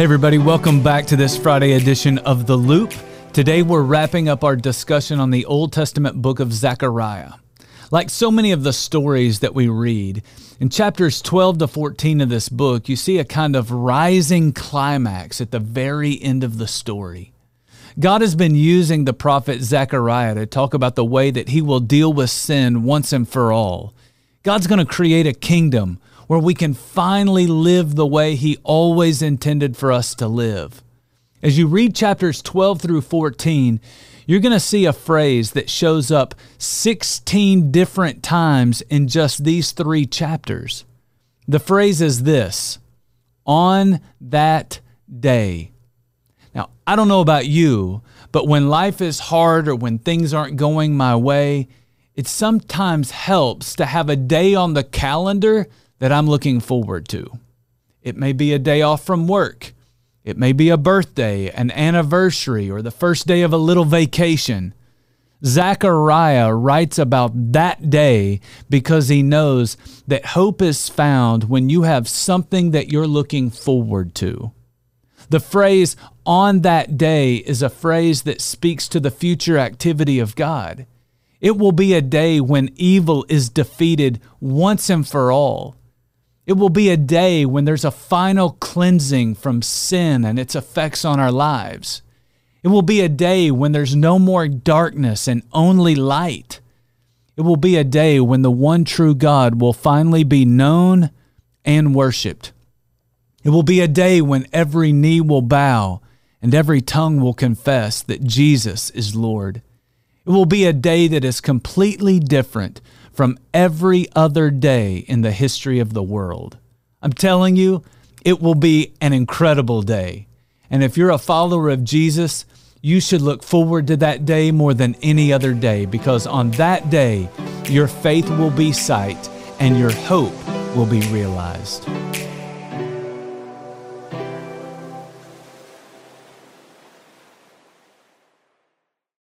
Hey, everybody, welcome back to this Friday edition of The Loop. Today, we're wrapping up our discussion on the Old Testament book of Zechariah. Like so many of the stories that we read, in chapters 12 to 14 of this book, you see a kind of rising climax at the very end of the story. God has been using the prophet Zechariah to talk about the way that he will deal with sin once and for all. God's going to create a kingdom where we can finally live the way he always intended for us to live. As you read chapters 12 through 14, you're going to see a phrase that shows up 16 different times in just these three chapters. The phrase is this on that day. Now, I don't know about you, but when life is hard or when things aren't going my way, it sometimes helps to have a day on the calendar that I'm looking forward to. It may be a day off from work. It may be a birthday, an anniversary, or the first day of a little vacation. Zechariah writes about that day because he knows that hope is found when you have something that you're looking forward to. The phrase on that day is a phrase that speaks to the future activity of God. It will be a day when evil is defeated once and for all. It will be a day when there's a final cleansing from sin and its effects on our lives. It will be a day when there's no more darkness and only light. It will be a day when the one true God will finally be known and worshiped. It will be a day when every knee will bow and every tongue will confess that Jesus is Lord. It will be a day that is completely different from every other day in the history of the world. I'm telling you, it will be an incredible day. And if you're a follower of Jesus, you should look forward to that day more than any other day because on that day, your faith will be sight and your hope will be realized.